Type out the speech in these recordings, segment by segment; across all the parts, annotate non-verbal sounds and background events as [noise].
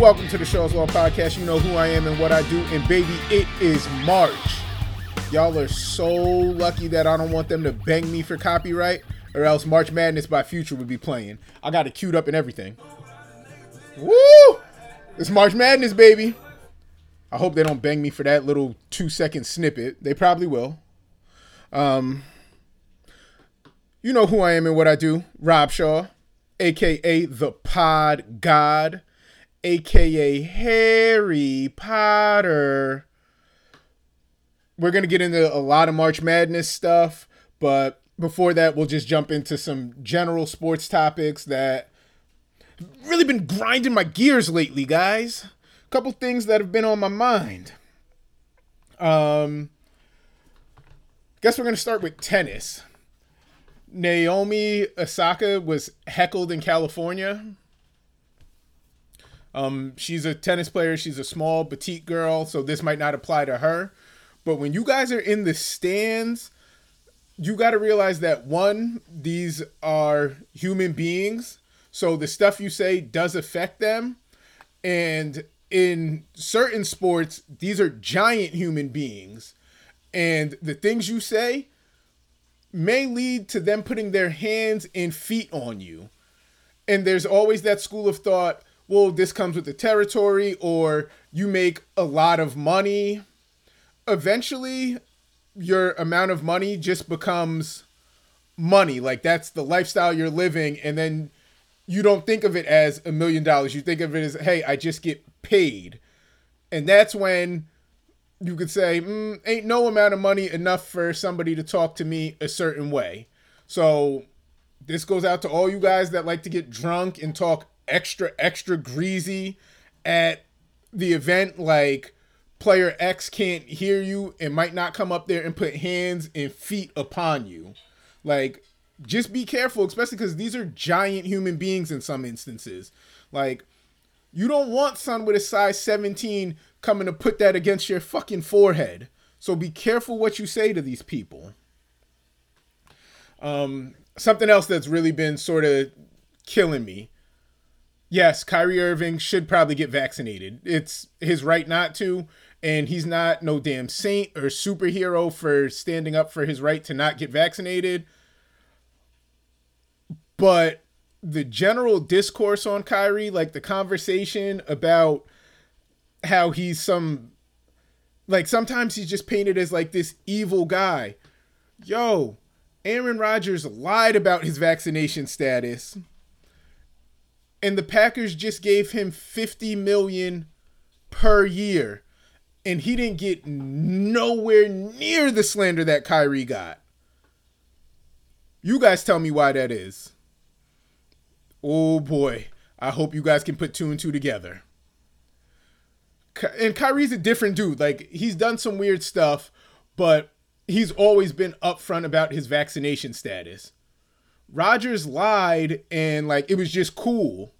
Welcome to the Shaw's Law Podcast. You know who I am and what I do. And baby, it is March. Y'all are so lucky that I don't want them to bang me for copyright, or else March Madness by Future would be playing. I got it queued up and everything. Woo! It's March Madness, baby. I hope they don't bang me for that little two second snippet. They probably will. Um, you know who I am and what I do. Rob Shaw, aka the Pod God, aka Harry Potter. We're gonna get into a lot of March Madness stuff, but before that, we'll just jump into some general sports topics that really been grinding my gears lately, guys. A couple things that have been on my mind. Um, guess we're gonna start with tennis. Naomi Osaka was heckled in California. Um, she's a tennis player. She's a small petite girl, so this might not apply to her. But when you guys are in the stands, you got to realize that one, these are human beings, so the stuff you say does affect them, and in certain sports, these are giant human beings, and the things you say may lead to them putting their hands and feet on you. And there's always that school of thought, well, this comes with the territory, or you make a lot of money. Eventually, your amount of money just becomes money. Like that's the lifestyle you're living. And then you don't think of it as a million dollars. You think of it as, hey, I just get paid. And that's when you could say, mm, ain't no amount of money enough for somebody to talk to me a certain way. So this goes out to all you guys that like to get drunk and talk extra, extra greasy at the event. Like player X can't hear you and might not come up there and put hands and feet upon you. Like, just be careful, especially because these are giant human beings in some instances. Like, you don't want son with a size 17 coming to put that against your fucking forehead. So be careful what you say to these people. Um, something else that's really been sort of killing me. Yes, Kyrie Irving should probably get vaccinated. It's his right not to, and he's not no damn saint or superhero for standing up for his right to not get vaccinated. But the general discourse on Kyrie, like the conversation about how he's some like sometimes he's just painted as like this evil guy. Yo, Aaron Rodgers lied about his vaccination status. And the Packers just gave him 50 million per year. And he didn't get nowhere near the slander that Kyrie got. You guys tell me why that is. Oh boy. I hope you guys can put two and two together and Kyrie's a different dude. Like he's done some weird stuff, but he's always been upfront about his vaccination status. Rodgers lied and like it was just cool.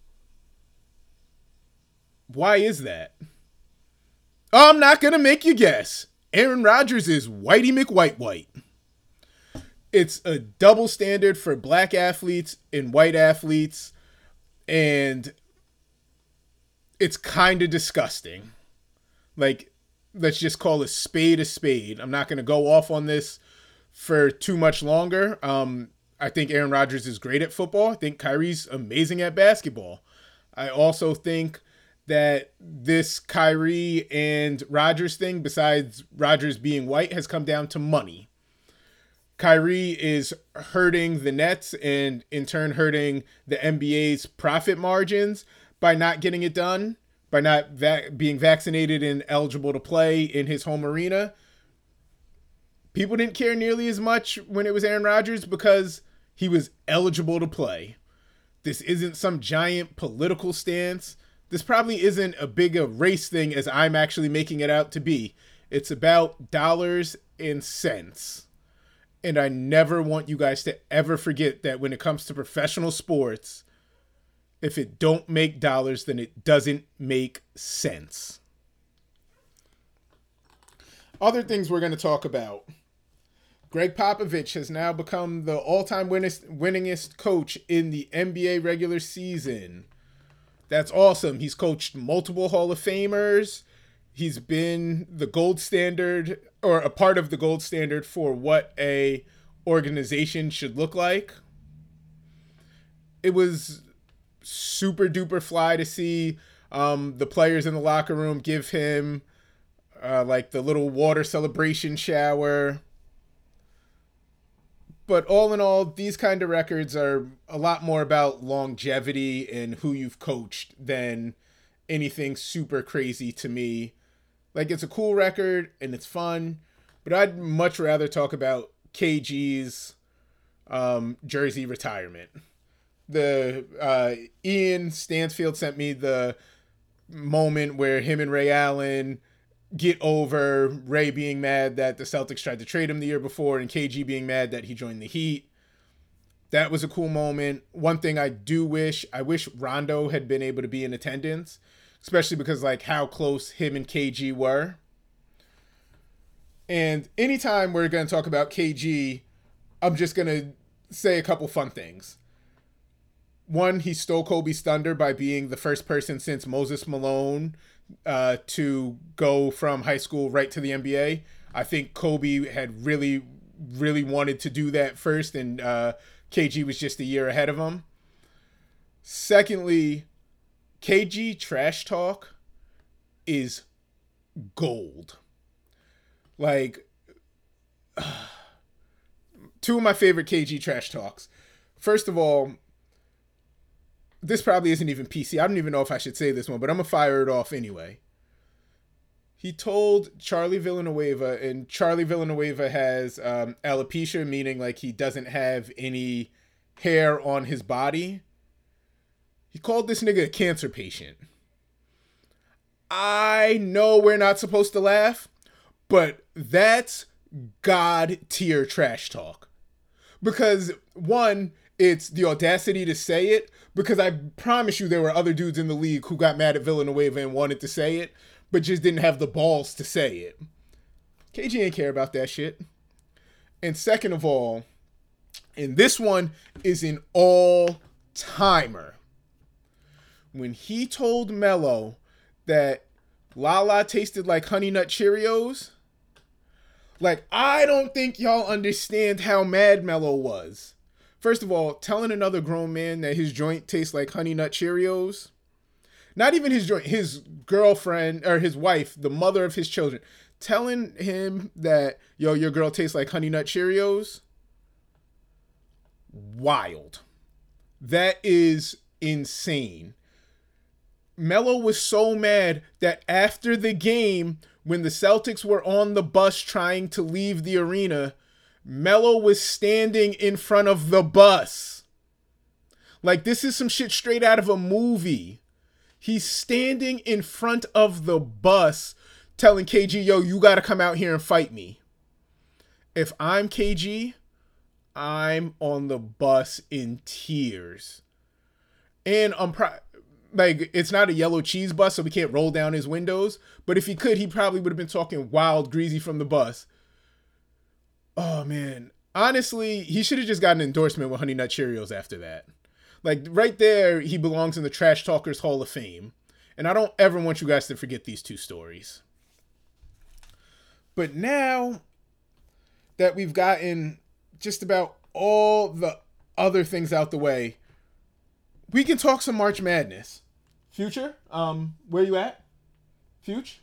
Why is that? I'm not gonna make you guess. Aaron Rodgers is Whitey McWhite White. It's a double standard for black athletes and white athletes, and it's kind of disgusting. Like, let's just call a spade a spade. I'm not to go off on this for too much longer. Um, I think Aaron Rodgers is great at football. I think Kyrie's amazing at basketball. I also think that this Kyrie and Rodgers thing, besides Rodgers being white, has come down to money. Kyrie is hurting the Nets and in turn hurting the NBA's profit margins by not getting it done by not va- being vaccinated and eligible to play in his home arena. People didn't care nearly as much when it was Aaron Rodgers because he was eligible to play. This isn't some giant political stance. This probably isn't a big a race thing as I'm actually making it out to be. It's about dollars and cents. And I never want you guys to ever forget that when it comes to professional sports, if it don't make dollars, then it doesn't make sense. Other things we're going to talk about. Gregg Popovich has now become the all-time winningest, winningest coach in the NBA regular season. That's awesome. He's coached multiple Hall of Famers. He's been the gold standard or a part of the gold standard for what a organization should look like. It was super duper fly to see um, the players in the locker room give him uh, like the little water celebration shower. But all in all, these kind of records are a lot more about longevity and who you've coached than anything super crazy to me. Like it's a cool record and it's fun, but I'd much rather talk about KG's um, jersey retirement. The uh, Ian Stansfield sent me the moment where him and Ray Allen get over Ray being mad that the Celtics tried to trade him the year before and KG being mad that he joined the Heat. That was a cool moment. One thing I do wish, I wish Rondo had been able to be in attendance, especially because like how close him and KG were. And anytime we're going to talk about KG, I'm just going to say a couple fun things. One, he stole Kobe's thunder by being the first person since Moses Malone uh, to go from high school right to the NBA. I think Kobe had really, really wanted to do that first, and uh, KG was just a year ahead of him. Secondly, KG trash talk is gold. Like, [sighs] two of my favorite KG trash talks. First of all, this probably isn't even PC. I don't even know if I should say this one, but I'm gonna fire it off anyway. He told Charlie Villanueva, and Charlie Villanueva has um, alopecia, meaning like he doesn't have any hair on his body. He called this nigga a cancer patient. I know we're not supposed to laugh, but that's god tier trash talk. Because one, it's the audacity to say it, because I promise you there were other dudes in the league who got mad at Villanueva and wanted to say it, but just didn't have the balls to say it. KG ain't care about that shit. And second of all, and this one is an all timer. When he told Melo that Lala tasted like Honey Nut Cheerios, like I don't think y'all understand how mad Melo was. First of all, telling another grown man that his joint tastes like Honey Nut Cheerios, not even his joint, his girlfriend or his wife, the mother of his children, telling him that, yo, your girl tastes like Honey Nut Cheerios, wild. That is insane. Melo was so mad that after the game, when the Celtics were on the bus trying to leave the arena, Melo was standing in front of the bus. Like this is some shit straight out of a movie. He's standing in front of the bus telling KG, yo, you gotta come out here and fight me. If I'm KG, I'm on the bus in tears. And I'm pro- like it's not a yellow cheese bus, so we can't roll down his windows. But if he could, he probably would have been talking wild greasy from the bus. Oh man, honestly, he should have just got an endorsement with Honey Nut Cheerios after that. Like right there, he belongs in the Trash Talkers Hall of Fame. And I don't ever want you guys to forget these two stories. But now that we've gotten just about all the other things out the way, we can talk some March Madness. Future, um, where you at? Future?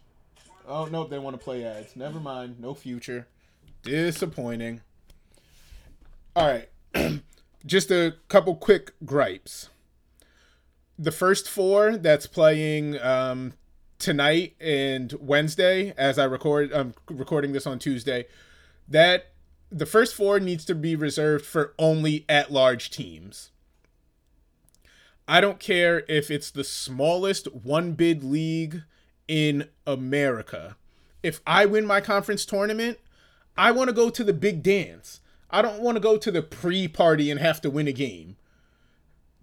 Oh no, they want to play ads. Never mind, no future. Disappointing. All right. [clears throat] Just a couple quick gripes. The first four that's playing um, tonight and Wednesday, as I record, I'm recording this on Tuesday. That the first four needs to be reserved for only at-large teams. I don't care if it's the smallest one bid league in America. If I win my conference tournament, I want to go to the big dance. I don't want to go to the pre party and have to win a game.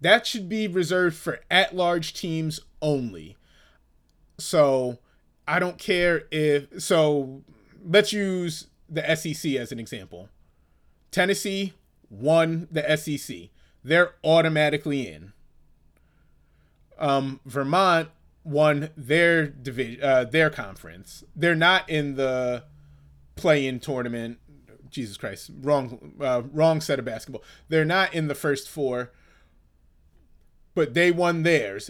That should be reserved for at large teams only. So I don't care if. So let's use the SEC as an example. Tennessee won the SEC, they're automatically in. um, Vermont won their division, uh, their conference. They're not in the play-in tournament. Jesus Christ, wrong, uh, wrong set of basketball. They're not in the first four, but they won theirs.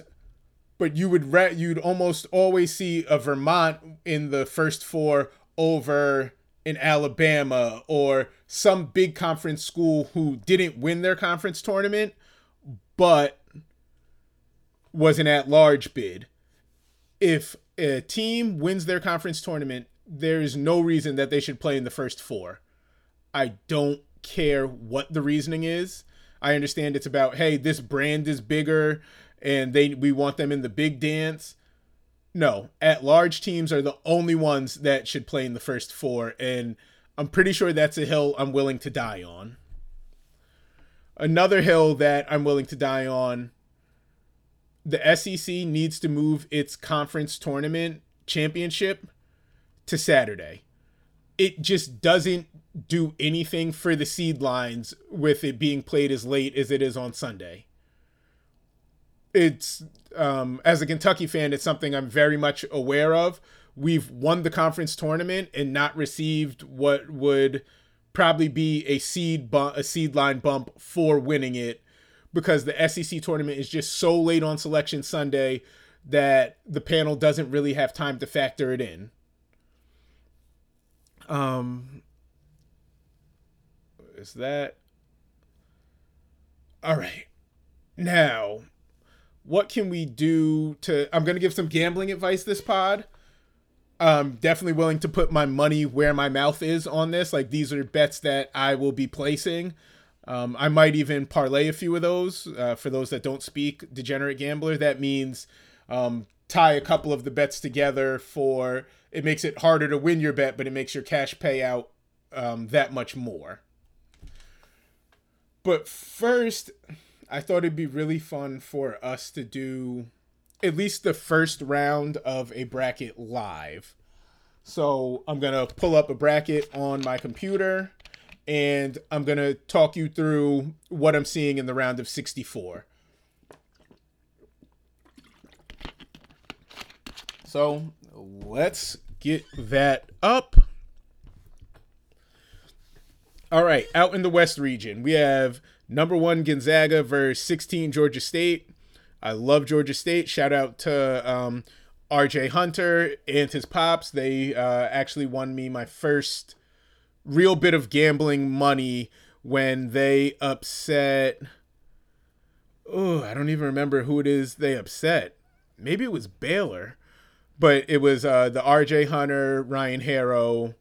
But you would re- you'd almost always see a Vermont in the first four over in Alabama or some big conference school who didn't win their conference tournament, but was an at large bid. If a team wins their conference tournament, there is no reason that they should play in the first four. I don't care what the reasoning is. I understand it's about, hey, this brand is bigger and they we want them in the big dance. No, at large teams are the only ones that should play in the first four, and I'm pretty sure that's a hill I'm willing to die on. Another hill that I'm willing to die on the SEC needs to move its conference tournament championship to Saturday. It just doesn't do anything for the seed lines with it being played as late as it is on Sunday. It's um, as a Kentucky fan, it's something I'm very much aware of. We've won the conference tournament and not received what would probably be a seed bu- a seed line bump for winning it because the SEC tournament is just so late on selection Sunday that the panel doesn't really have time to factor it in. Um is that All right. Now, what can we do to I'm going to give some gambling advice this pod. I'm definitely willing to put my money where my mouth is on this. Like these are bets that I will be placing. Um, I might even parlay a few of those. Uh, for those that don't speak degenerate gambler, that means um, tie a couple of the bets together for it makes it harder to win your bet, but it makes your cash payout um, that much more. But first, I thought it'd be really fun for us to do at least the first round of a bracket live. So I'm gonna pull up a bracket on my computer and I'm going to talk you through what I'm seeing in the round of 64. So let's get that up. All right, out in the West region, we have number one Gonzaga versus 16 Georgia State. I love Georgia State. Shout out to um, RJ Hunter and his pops. They uh, actually won me my first real bit of gambling money when they upset. Oh, I don't even remember who it is they upset. Maybe it was Baylor, but it was uh, the RJ Hunter, Ryan Harrow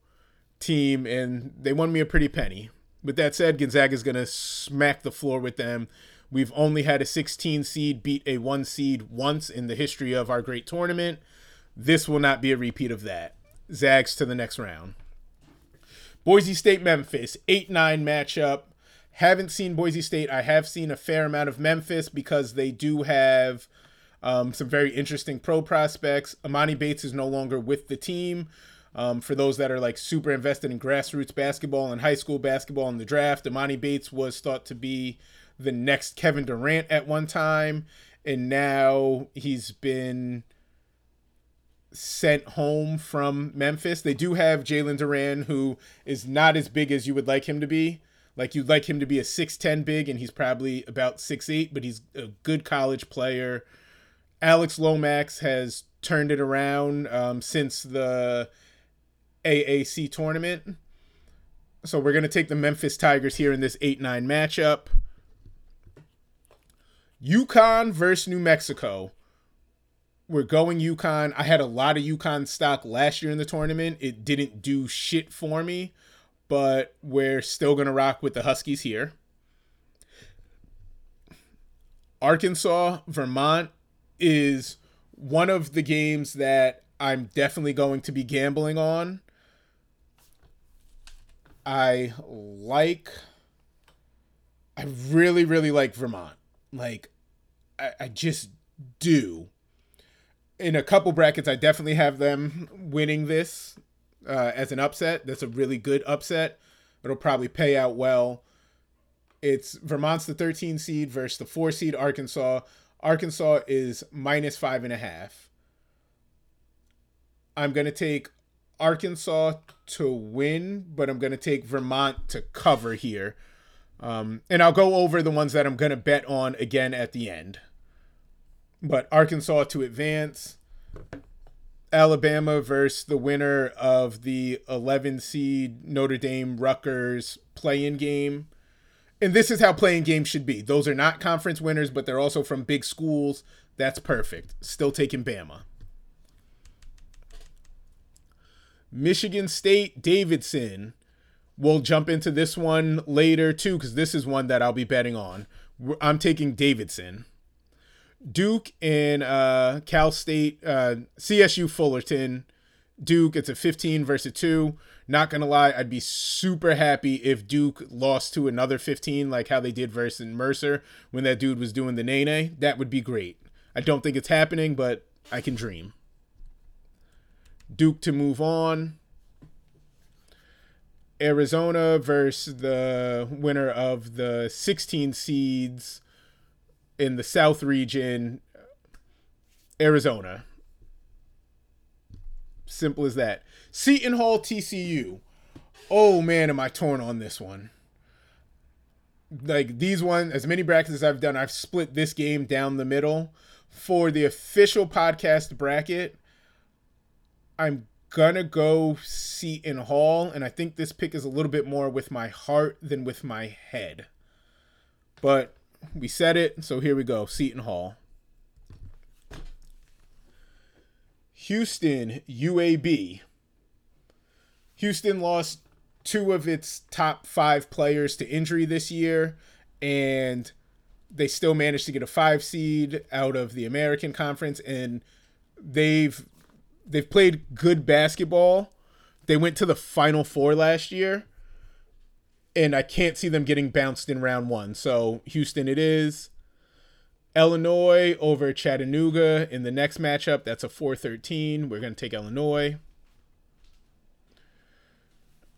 team, and they won me a pretty penny. With that said, Gonzaga is going to smack the floor with them. We've only had a 16 seed beat a one seed once in the history of our great tournament. This will not be a repeat of that. Zags to the next round. Boise State Memphis, 8 9 matchup. Haven't seen Boise State. I have seen a fair amount of Memphis because they do have um, some very interesting pro prospects. Emoni Bates is no longer with the team. Um, for those that are like super invested in grassroots basketball and high school basketball in the draft, Emoni Bates was thought to be the next Kevin Durant at one time, and now he's been sent home from Memphis. They do have Jalen Duren, who is not as big as you would like him to be. Like you'd like him to be a 6'10 big, and he's probably about 6'8, but he's a good college player. Alex Lomax has turned it around um, since the AAC tournament. So we're going to take the Memphis Tigers here in this 8 9 matchup. UConn versus New Mexico we're going UConn. I had a lot of UConn stock last year in the tournament. It didn't do shit for me, but we're still going to rock with the Huskies here. Arkansas, Vermont is one of the games that I'm definitely going to be gambling on. I like I really, really like Vermont. Like I, I just do in a couple brackets, I definitely have them winning this uh, as an upset. That's a really good upset. It'll probably pay out well. It's Vermont's the 13 seed versus the 4 seed Arkansas. Arkansas is minus five and a half. I'm going to take Arkansas to win, but I'm going to take Vermont to cover here. Um, and I'll go over the ones that I'm going to bet on again at the end. But Arkansas to advance. Alabama versus the winner of the 11 seed Notre Dame Rutgers play-in game. And this is how playing games should be. Those are not conference winners, but they're also from big schools. That's perfect. Still taking Bama. Michigan State Davidson. We'll jump into this one later too, because this is one that I'll be betting on. I'm taking Davidson. Duke and uh, Cal State, uh, CSU Fullerton. Duke, it's a 15 versus 2. Not to lie, I'd be super happy if Duke lost to another 15, like how they did versus Mercer when that dude was doing the Nae Nae. That would be great. I don't think it's happening, but I can dream. Duke to move on. Arizona versus the winner of the 16 seeds in the South region, Arizona. Simple as that. Seton Hall TCU. Oh man, am I torn on this one. Like these one, as many brackets as I've done, I've split this game down the middle. For the official podcast bracket, I'm gonna go Seton Hall, and I think this pick is a little bit more with my heart than with my head. But we said it, so here we go. Seton Hall. Houston, UAB. Houston lost two of its top five players to injury this year, and they still managed to get a five seed out of the American Conference, and they've they've played good basketball. They went to the Final Four last year, and I can't see them getting bounced in round one. So Houston, it is. Illinois over Chattanooga in the next matchup. That's a 4-13. We're going to take Illinois.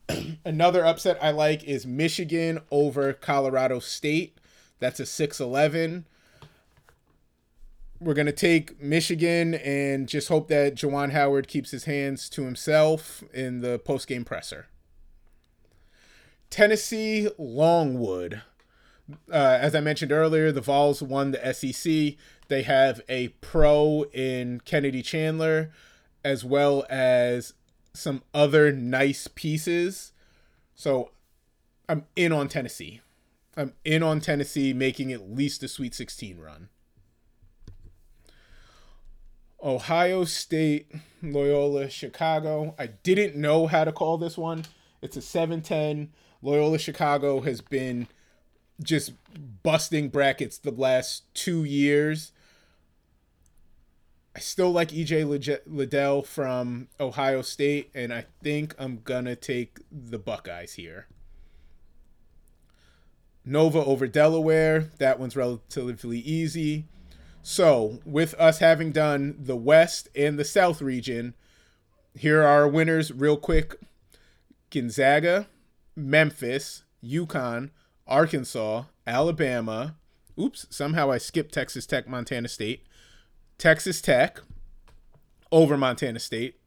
[clears throat] Another upset I like is Michigan over Colorado State. That's a 6-11. We're going to take Michigan and just hope that Juwan Howard keeps his hands to himself in the post-game presser. Tennessee Longwood. Uh, as I mentioned earlier, the Vols won the SEC. They have a pro in Kennedy Chandler, as well as some other nice pieces. So I'm in on Tennessee. I'm in on Tennessee making at least a Sweet 16 run. Ohio State, Loyola, Chicago. I didn't know how to call this one. It's a 710 Loyola Chicago has been just busting brackets the last two years. I still like EJ Liddell from Ohio State, and I think I'm gonna take the Buckeyes here. Nova over Delaware. That one's relatively easy. So, with us having done the West and the South region, here are our winners real quick Gonzaga, Memphis, UConn, Arkansas, Alabama. Oops, somehow I skipped Texas Tech, Montana State. Texas Tech over Montana State.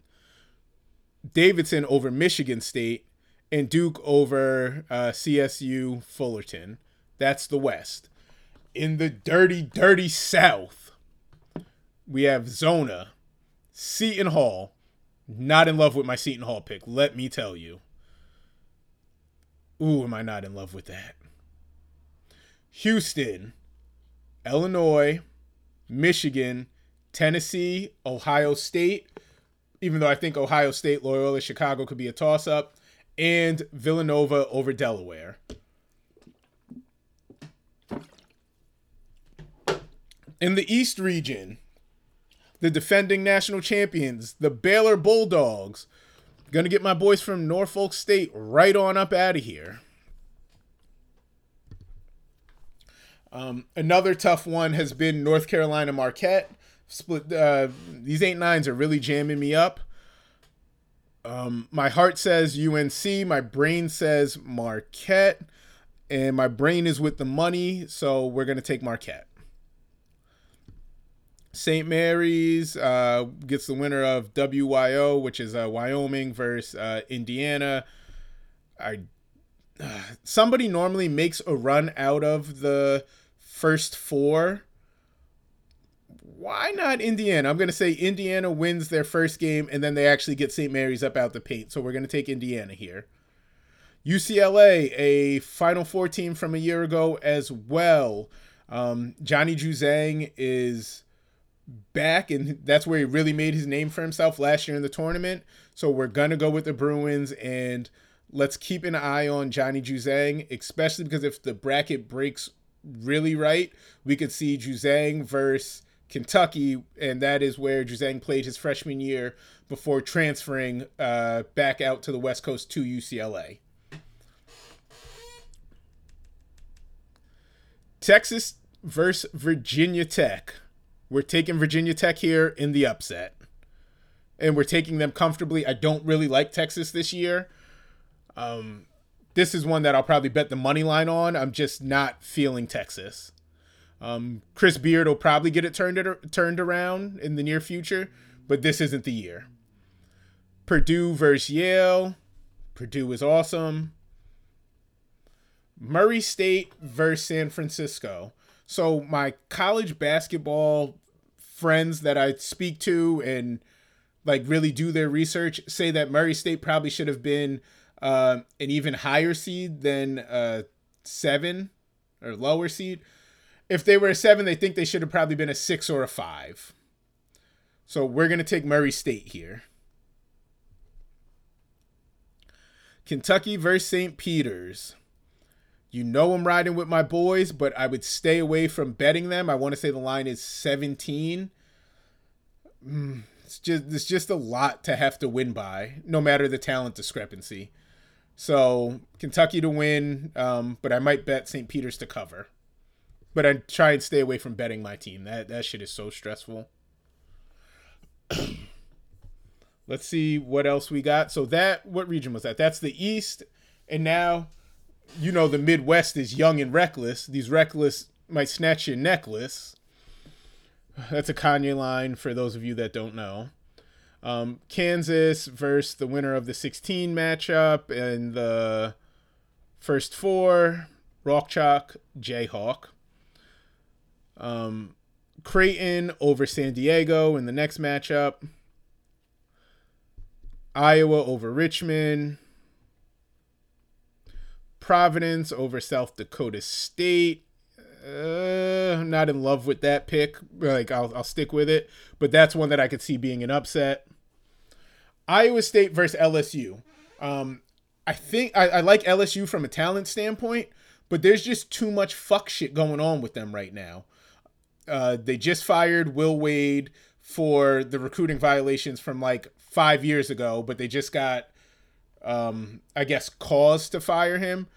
Davidson over Michigan State. And Duke over uh, CSU Fullerton. That's the West. In the dirty, dirty South, we have Zona, Seton Hall. Not in love with my Seton Hall pick, let me tell you. Ooh, am I not in love with that? Houston, Illinois, Michigan, Tennessee, Ohio State, even though I think Ohio State, Loyola, Chicago could be a toss up, and Villanova over Delaware. In the East region, the defending national champions, the Baylor Bulldogs, Gonna get my boys from Norfolk State right on up out of here. Um, another tough one has been North Carolina Marquette. Split. Uh, these eight nines are really jamming me up. Um, my heart says UNC. My brain says Marquette, and my brain is with the money, so we're gonna take Marquette. St. Mary's uh, gets the winner of WYO, which is uh, Wyoming versus uh, Indiana. I somebody normally makes a run out of the first four. Why not Indiana? I'm going to say Indiana wins their first game and then they actually get St. Mary's up out the paint. So we're going to take Indiana here. UCLA, a Final Four team from a year ago as well. Um, Johnny Juzang is back, and that's where he really made his name for himself last year in the tournament. So we're gonna go with the Bruins, and let's keep an eye on Johnny Juzang, especially because if the bracket breaks really right, we could see Juzang versus Kentucky, and that is where Juzang played his freshman year before transferring uh, back out to the West Coast to UCLA. Texas versus Virginia Tech. We're taking Virginia Tech here in the upset. And we're taking them comfortably. I don't really like Texas this year. Um, this is one that I'll probably bet the money line on. I'm just not feeling Texas. Um, Chris Beard will probably get it turned turned around in the near future, but this isn't the year. Purdue versus Yale. Purdue is awesome. Murray State versus San Francisco. So my college basketball friends that I speak to and like really do their research say that Murray State probably should have been uh, an even higher seed than a seven or lower seed. If they were a seven, they think they should have probably been a six or a five. So we're gonna take Murray State here. Kentucky versus St. Peter's. You know I'm riding with my boys, but I would stay away from betting them. I want to say the line is 17. Mm, it's just it's just a lot to have to win by, no matter the talent discrepancy. So Kentucky to win, um, but I might bet St. Peter's to cover. But I try and stay away from betting my team. That that shit is so stressful. [clears throat] Let's see what else we got. So that what region was that? That's the East, and now you know the Midwest is young and reckless. These reckless might snatch your necklace. [sighs] That's a Kanye line for those of you that don't know. Um, Kansas versus the winner of the 16 matchup and the first four. Rock Chalk, Jayhawk. Um, Creighton over San Diego in the next matchup. Iowa over Richmond. Providence over South Dakota State. Uh, I'm not in love with that pick. Like I'll I'll stick with it, but that's one that I could see being an upset. Iowa State versus LSU. Um, I think I, I like LSU from a talent standpoint, but there's just too much fuck shit going on with them right now. Uh, they just fired Will Wade for the recruiting violations from like five years ago, but they just got, um, I guess, cause to fire him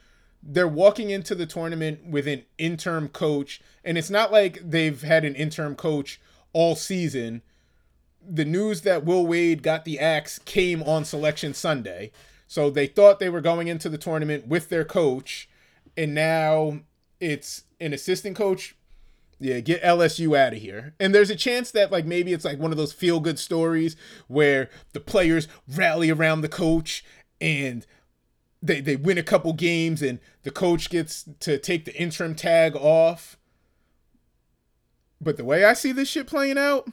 they're walking into the tournament with an interim coach, and it's not like they've had an interim coach all season. The news that Will Wade got the axe came on selection Sunday. So they thought they were going into the tournament with their coach, and now it's an assistant coach. Yeah, get LSU out of here. And there's a chance that like maybe it's like one of those feel good stories where the players rally around the coach and they they win a couple games and the coach gets to take the interim tag off. But the way I see this shit playing out,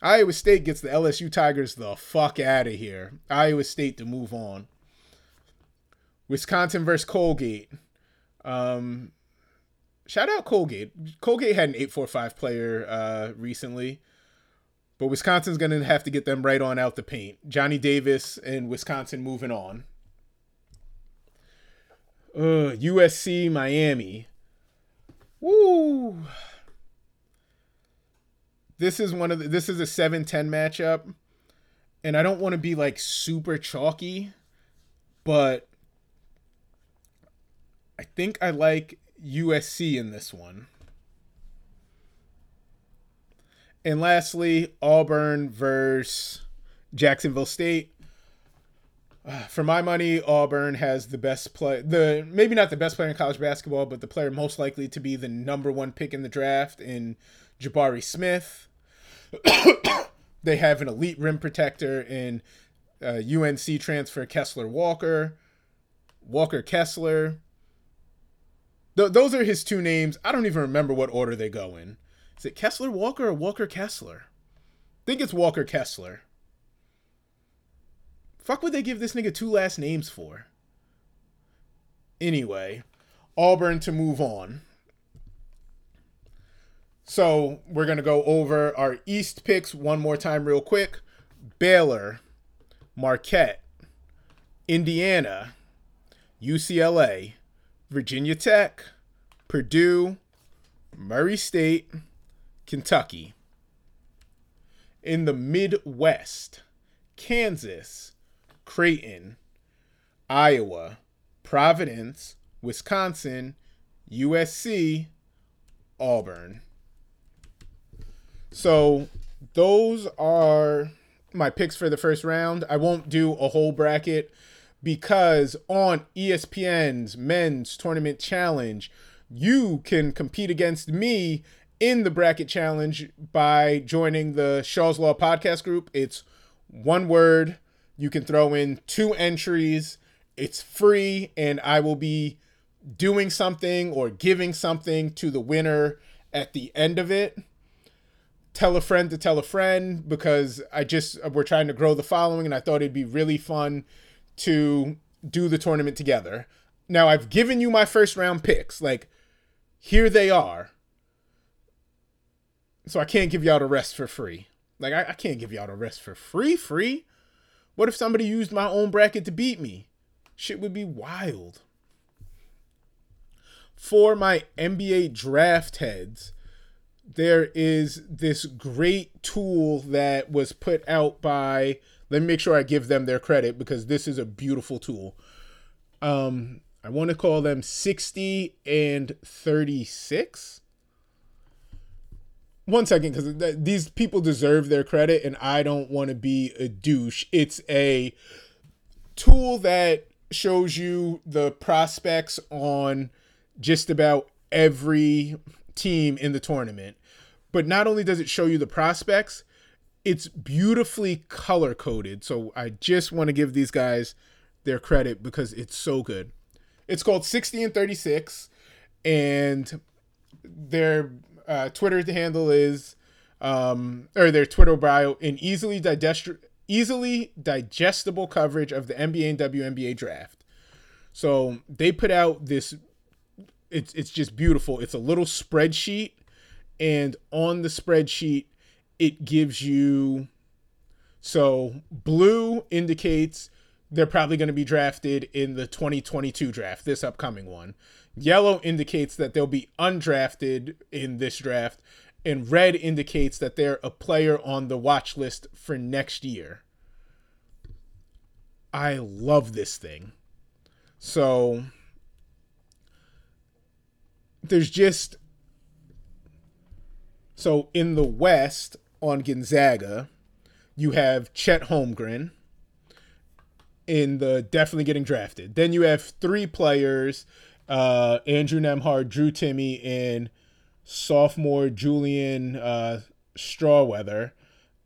Iowa State gets the LSU Tigers the fuck out of here. Iowa State to move on. Wisconsin versus Colgate. Um, shout out Colgate. Colgate had an 845 player uh, recently. But Wisconsin's going to have to get them right on out the paint. Johnny Davis and Wisconsin moving on. Uh, USC Miami. Woo. This is one of the, this is a 7-10 matchup and I don't want to be like super chalky, but I think I like USC in this one. And lastly, Auburn versus Jacksonville State. for my money, Auburn has the best play. The maybe not the best player in college basketball, but the player most likely to be the number one pick in the draft in Jabari Smith. [coughs] they have an elite rim protector in uh, UNC transfer Kessler Walker, Walker Kessler. Th- those are his two names. I don't even remember what order they go in. Is it Kessler Walker or Walker Kessler? I think it's Walker Kessler. Fuck would they give this nigga two last names for? Anyway, Auburn to move on. So we're going to go over our East picks one more time, real quick Baylor, Marquette, Indiana, UCLA, Virginia Tech, Purdue, Murray State, Kentucky. In the Midwest, Kansas, Creighton, Iowa, Providence, Wisconsin, USC, Auburn. So those are my picks for the first round. I won't do a whole bracket because on ESPN's men's tournament challenge, you can compete against me in the bracket challenge by joining the Shaw's Law podcast group. It's one word. You can throw in two entries. It's free, and I will be doing something or giving something to the winner at the end of it tell a friend to tell a friend because I just we're trying to grow the following and I thought it'd be really fun to do the tournament together. Now I've given you my first round picks. Like here they are. So I can't give y'all the rest for free. Like I, I can't give y'all the rest for free, free. What if somebody used my own bracket to beat me? Shit would be wild. For my NBA draft heads, there is this great tool that was put out by let me make sure I give them their credit because this is a beautiful tool. Um I want to call them 60 and 36. One second cuz th- these people deserve their credit and I don't want to be a douche. It's a tool that shows you the prospects on just about every team in the tournament. But not only does it show you the prospects, it's beautifully color coded. So I just want to give these guys their credit because it's so good. It's called 60 and 36, and their uh, Twitter handle is, um, or their Twitter bio, an easily digest easily digestible coverage of the NBA and WNBA draft. So they put out this it's it's just beautiful. It's a little spreadsheet, and on the spreadsheet, it gives you. So blue indicates they're probably going to be drafted in the 2022 draft, this upcoming one. Yellow indicates that they'll be undrafted in this draft, and red indicates that they're a player on the watch list for next year. I love this thing. So there's just so in the West on Gonzaga, you have Chet Holmgren in the definitely getting drafted. Then you have three players, uh, Andrew Nembhard, Drew Timme, and sophomore Julian uh, Strawther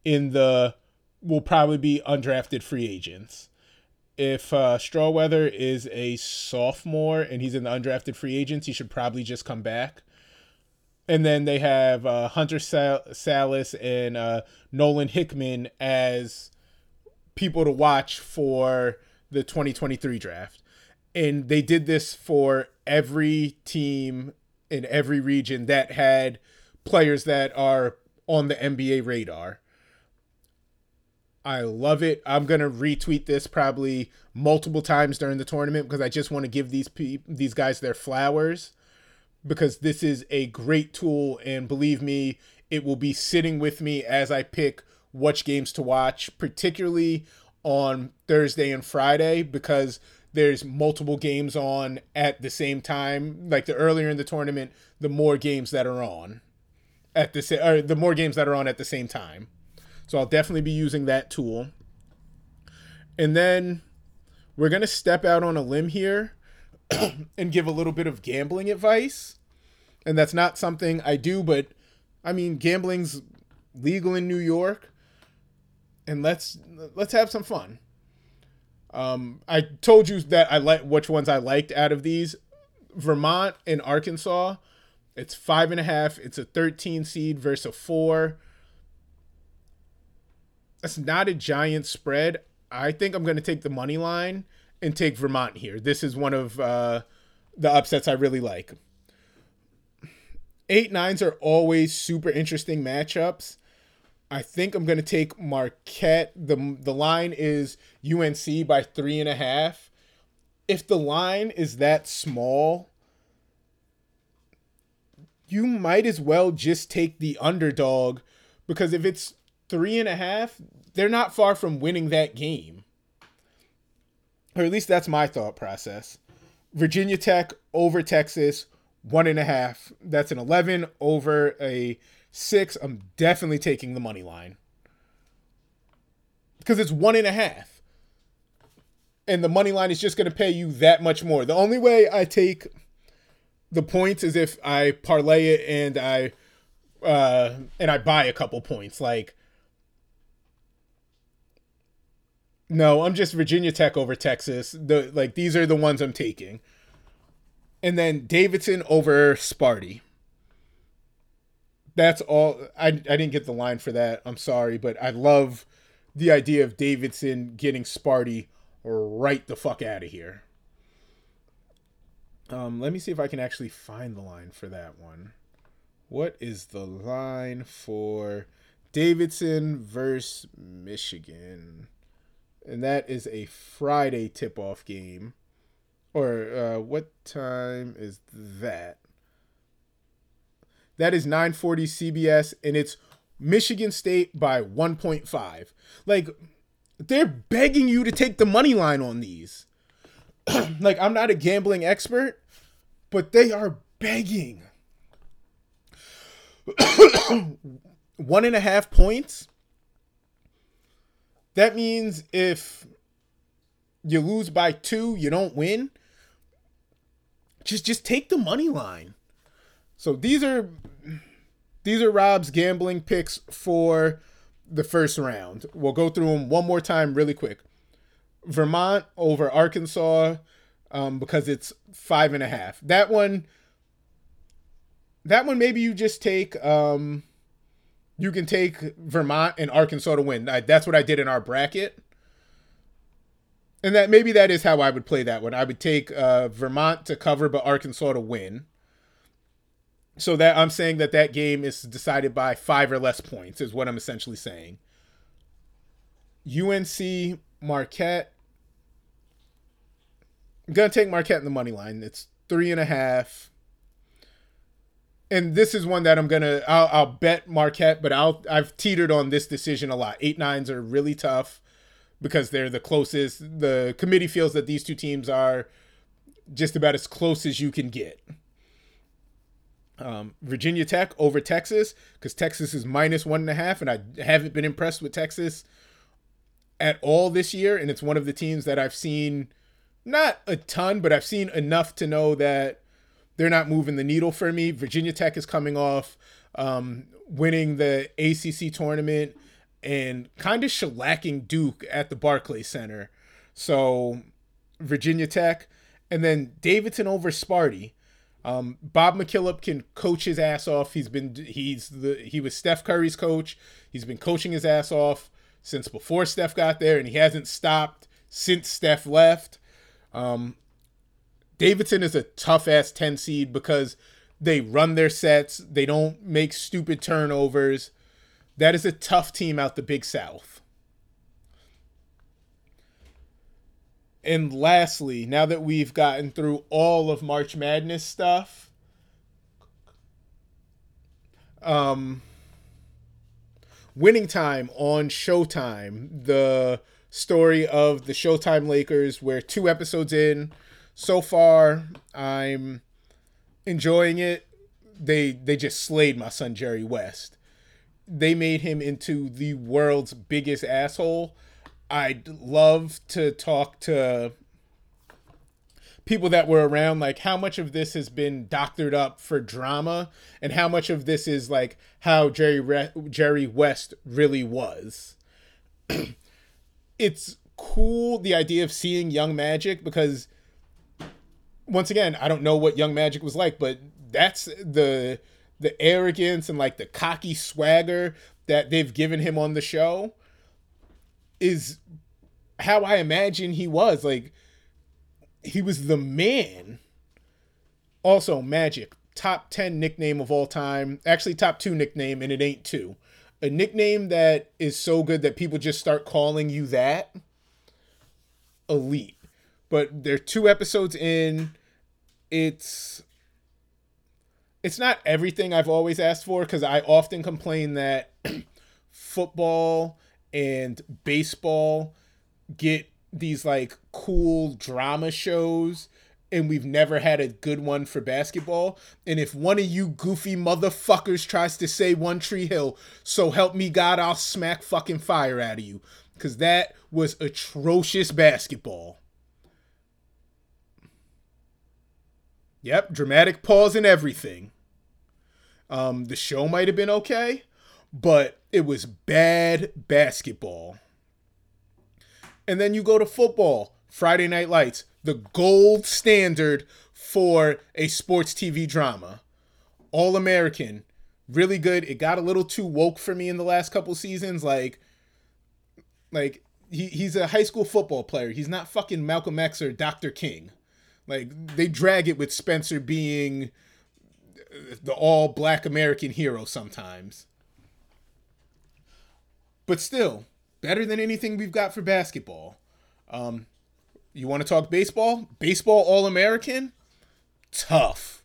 in the will probably be undrafted free agents if uh, Strawther is a sophomore and he's in the undrafted free agents, he should probably just come back. And then they have uh, Hunter Sal- Sallis and uh, Nolan Hickman as people to watch for the 2023 draft. And they did this for every team in every region that had players that are on the NBA radar. I love it. I'm gonna retweet this probably multiple times during the tournament because I just want to give these pe- these guys their flowers because this is a great tool and believe me, it will be sitting with me as I pick which games to watch, particularly on Thursday and Friday because there's multiple games on at the same time. Like the earlier in the tournament, the more games that are on at the sa- or the more games that are on at the same time. So I'll definitely be using that tool. And then we're going to step out on a limb here [coughs] and give a little bit of gambling advice. And that's not something I do, but I mean, gambling's legal in New York, and let's let's have some fun. Um, I told you that I like which ones I liked out of these. Vermont and Arkansas. It's five and a half. It's a 13 seed versus a four. That's not a giant spread. I think I'm going to take the money line and take Vermont here. This is one of uh, the upsets I really like. Eight nines are always super interesting matchups. I think I'm going to take Marquette. the The line is UNC by three and a half. If the line is that small, you might as well just take the underdog because if it's three and a half, they're not far from winning that game. Or at least that's my thought process. Virginia Tech over Texas, one and a half. That's an 11 over a six. I'm definitely taking the money line because it's one and a half. And the money line is just going to pay you that much more. The only way I take the points is if I parlay it and I uh and I buy a couple points. Like No, I'm just Virginia Tech over Texas. The like these are the ones I'm taking. And then Davidson over Sparty. That's all I I didn't get the line for that. I'm sorry, but I love the idea of Davidson getting Sparty right the fuck out of here. Um, let me see if I can actually find the line for that one. What is the line for Davidson versus Michigan? And that is a Friday tip off game. Or uh, what time is that? That is 940 CBS, and it's Michigan State by 1.5. Like, they're begging you to take the money line on these. [clears throat] like, I'm not a gambling expert, but they are begging. [clears throat] One and a half points. That means if you lose by two, you don't win. Just just take the money line. So these are these are Rob's gambling picks for the first round. We'll go through them one more time really quick. Vermont over Arkansas um, because it's five and a half. That one, that one maybe you just take. Um, you can take Vermont and Arkansas to win. I, that's what I did in our bracket, and that maybe that is how I would play that one. I would take uh, Vermont to cover, but Arkansas to win. So that I'm saying that that game is decided by five or less points is what I'm essentially saying. UNC Marquette I'm gonna take Marquette in the money line. It's three and a half. And this is one that I'm gonna I'll, I'll bet Marquette, but I'll I've teetered on this decision a lot. Eight nines are really tough because they're the closest. The committee feels that these two teams are just about as close as you can get. Um, Virginia Tech over Texas because Texas is minus one and a half, and I haven't been impressed with Texas at all this year. And it's one of the teams that I've seen not a ton, but I've seen enough to know that they're not moving the needle for me. Virginia Tech is coming off um, winning the ACC tournament and kind of shellacking Duke at the Barclays Center. So Virginia Tech, and then Davidson over Sparty. Um, Bob McKillop can coach his ass off. He's been he's the he was Steph Curry's coach. He's been coaching his ass off since before Steph got there, and he hasn't stopped since Steph left. Um, Davidson is a tough ass 10 seed because they run their sets, they don't make stupid turnovers. That is a tough team out the Big South. And lastly, now that we've gotten through all of March Madness stuff, um, winning time on Showtime, the story of the Showtime Lakers. We're two episodes in. So far, I'm enjoying it. They they just slayed my son Jerry West. They made him into the world's biggest asshole. I'd love to talk to people that were around like how much of this has been doctored up for drama and how much of this is like how Jerry Re- Jerry West really was. [clears throat] it's cool the idea of seeing Young Magic because once again, I don't know what Young Magic was like, but that's the the arrogance and like the cocky swagger that they've given him on the show is how I imagine he was. Like he was the man. Also, Magic, top 10 nickname of all time. Actually, top two nickname, and it ain't two. A nickname that is so good that people just start calling you that. Elite. But they're two episodes in. It's it's not everything I've always asked for because I often complain that [clears throat] football and baseball get these like cool drama shows and we've never had a good one for basketball. And if one of you goofy motherfuckers tries to say One Tree Hill, so help me God, I'll smack fucking fire out of you. Because that was atrocious basketball. Yep, dramatic pause in everything. Um, the show might have been okay, but it was bad basketball. And then you go to football, Friday Night Lights, the gold standard for a sports TV drama. All American, really good. It got a little too woke for me in the last couple seasons. Like, like he, he's a high school football player. He's not fucking Malcolm X or Dr. King. Like they drag it with Spencer being the all black American hero sometimes. But still, better than anything we've got for basketball. Um, you want to talk baseball? Baseball All American? Tough.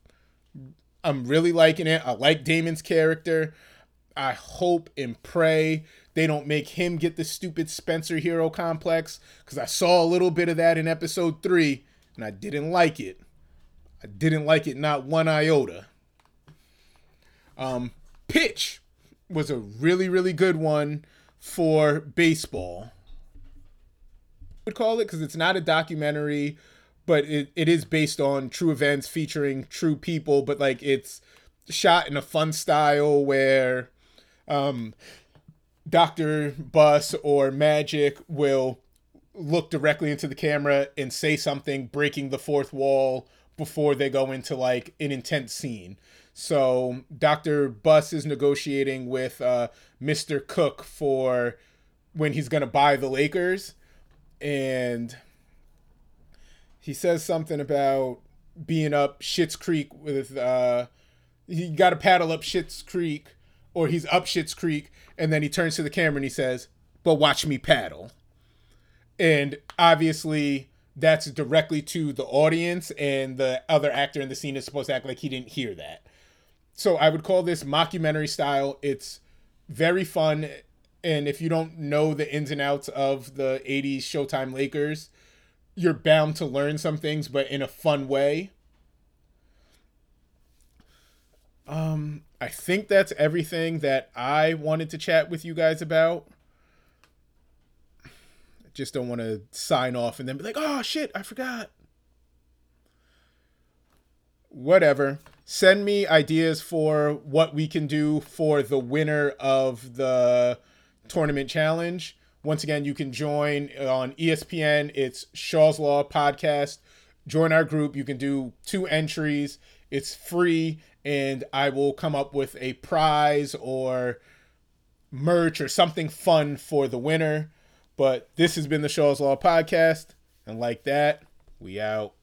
I'm really liking it. I like Damon's character. I hope and pray they don't make him get the stupid Spencer hero complex because I saw a little bit of that in episode three and I didn't like it. I didn't like it not one iota. Um, Pitch was a really, really good one for baseball. I would call it because it's not a documentary, but it, it is based on true events featuring true people, but like it's shot in a fun style where um, Dr. Buss or Magic will look directly into the camera and say something breaking the fourth wall before they go into like an intense scene. So Dr. Buss is negotiating with uh, Mr. Cooke for when he's going to buy the Lakers. And he says something about being up Shit's Creek with, uh, he got to paddle up Shit's Creek or he's up Shit's Creek. And then he turns to the camera and he says, but watch me paddle. And obviously, that's directly to the audience, and the other actor in the scene is supposed to act like he didn't hear that so I would call this mockumentary style. It's very fun, and if you don't know the ins and outs of the '80s Showtime Lakers, you're bound to learn some things, but in a fun way. Um, I think that's everything that I wanted to chat with you guys about. Just don't want to sign off and then be like, "Oh shit, I forgot." Whatever send me ideas for what we can do for the winner of the tournament challenge. Once again, you can join on ESPN. It's Shaw's Law Podcast. Join our group. You can do two entries. It's free, and I will come up with a prize or merch or something fun for the winner. But this has been the Shaw's Law Podcast. And like that, we out.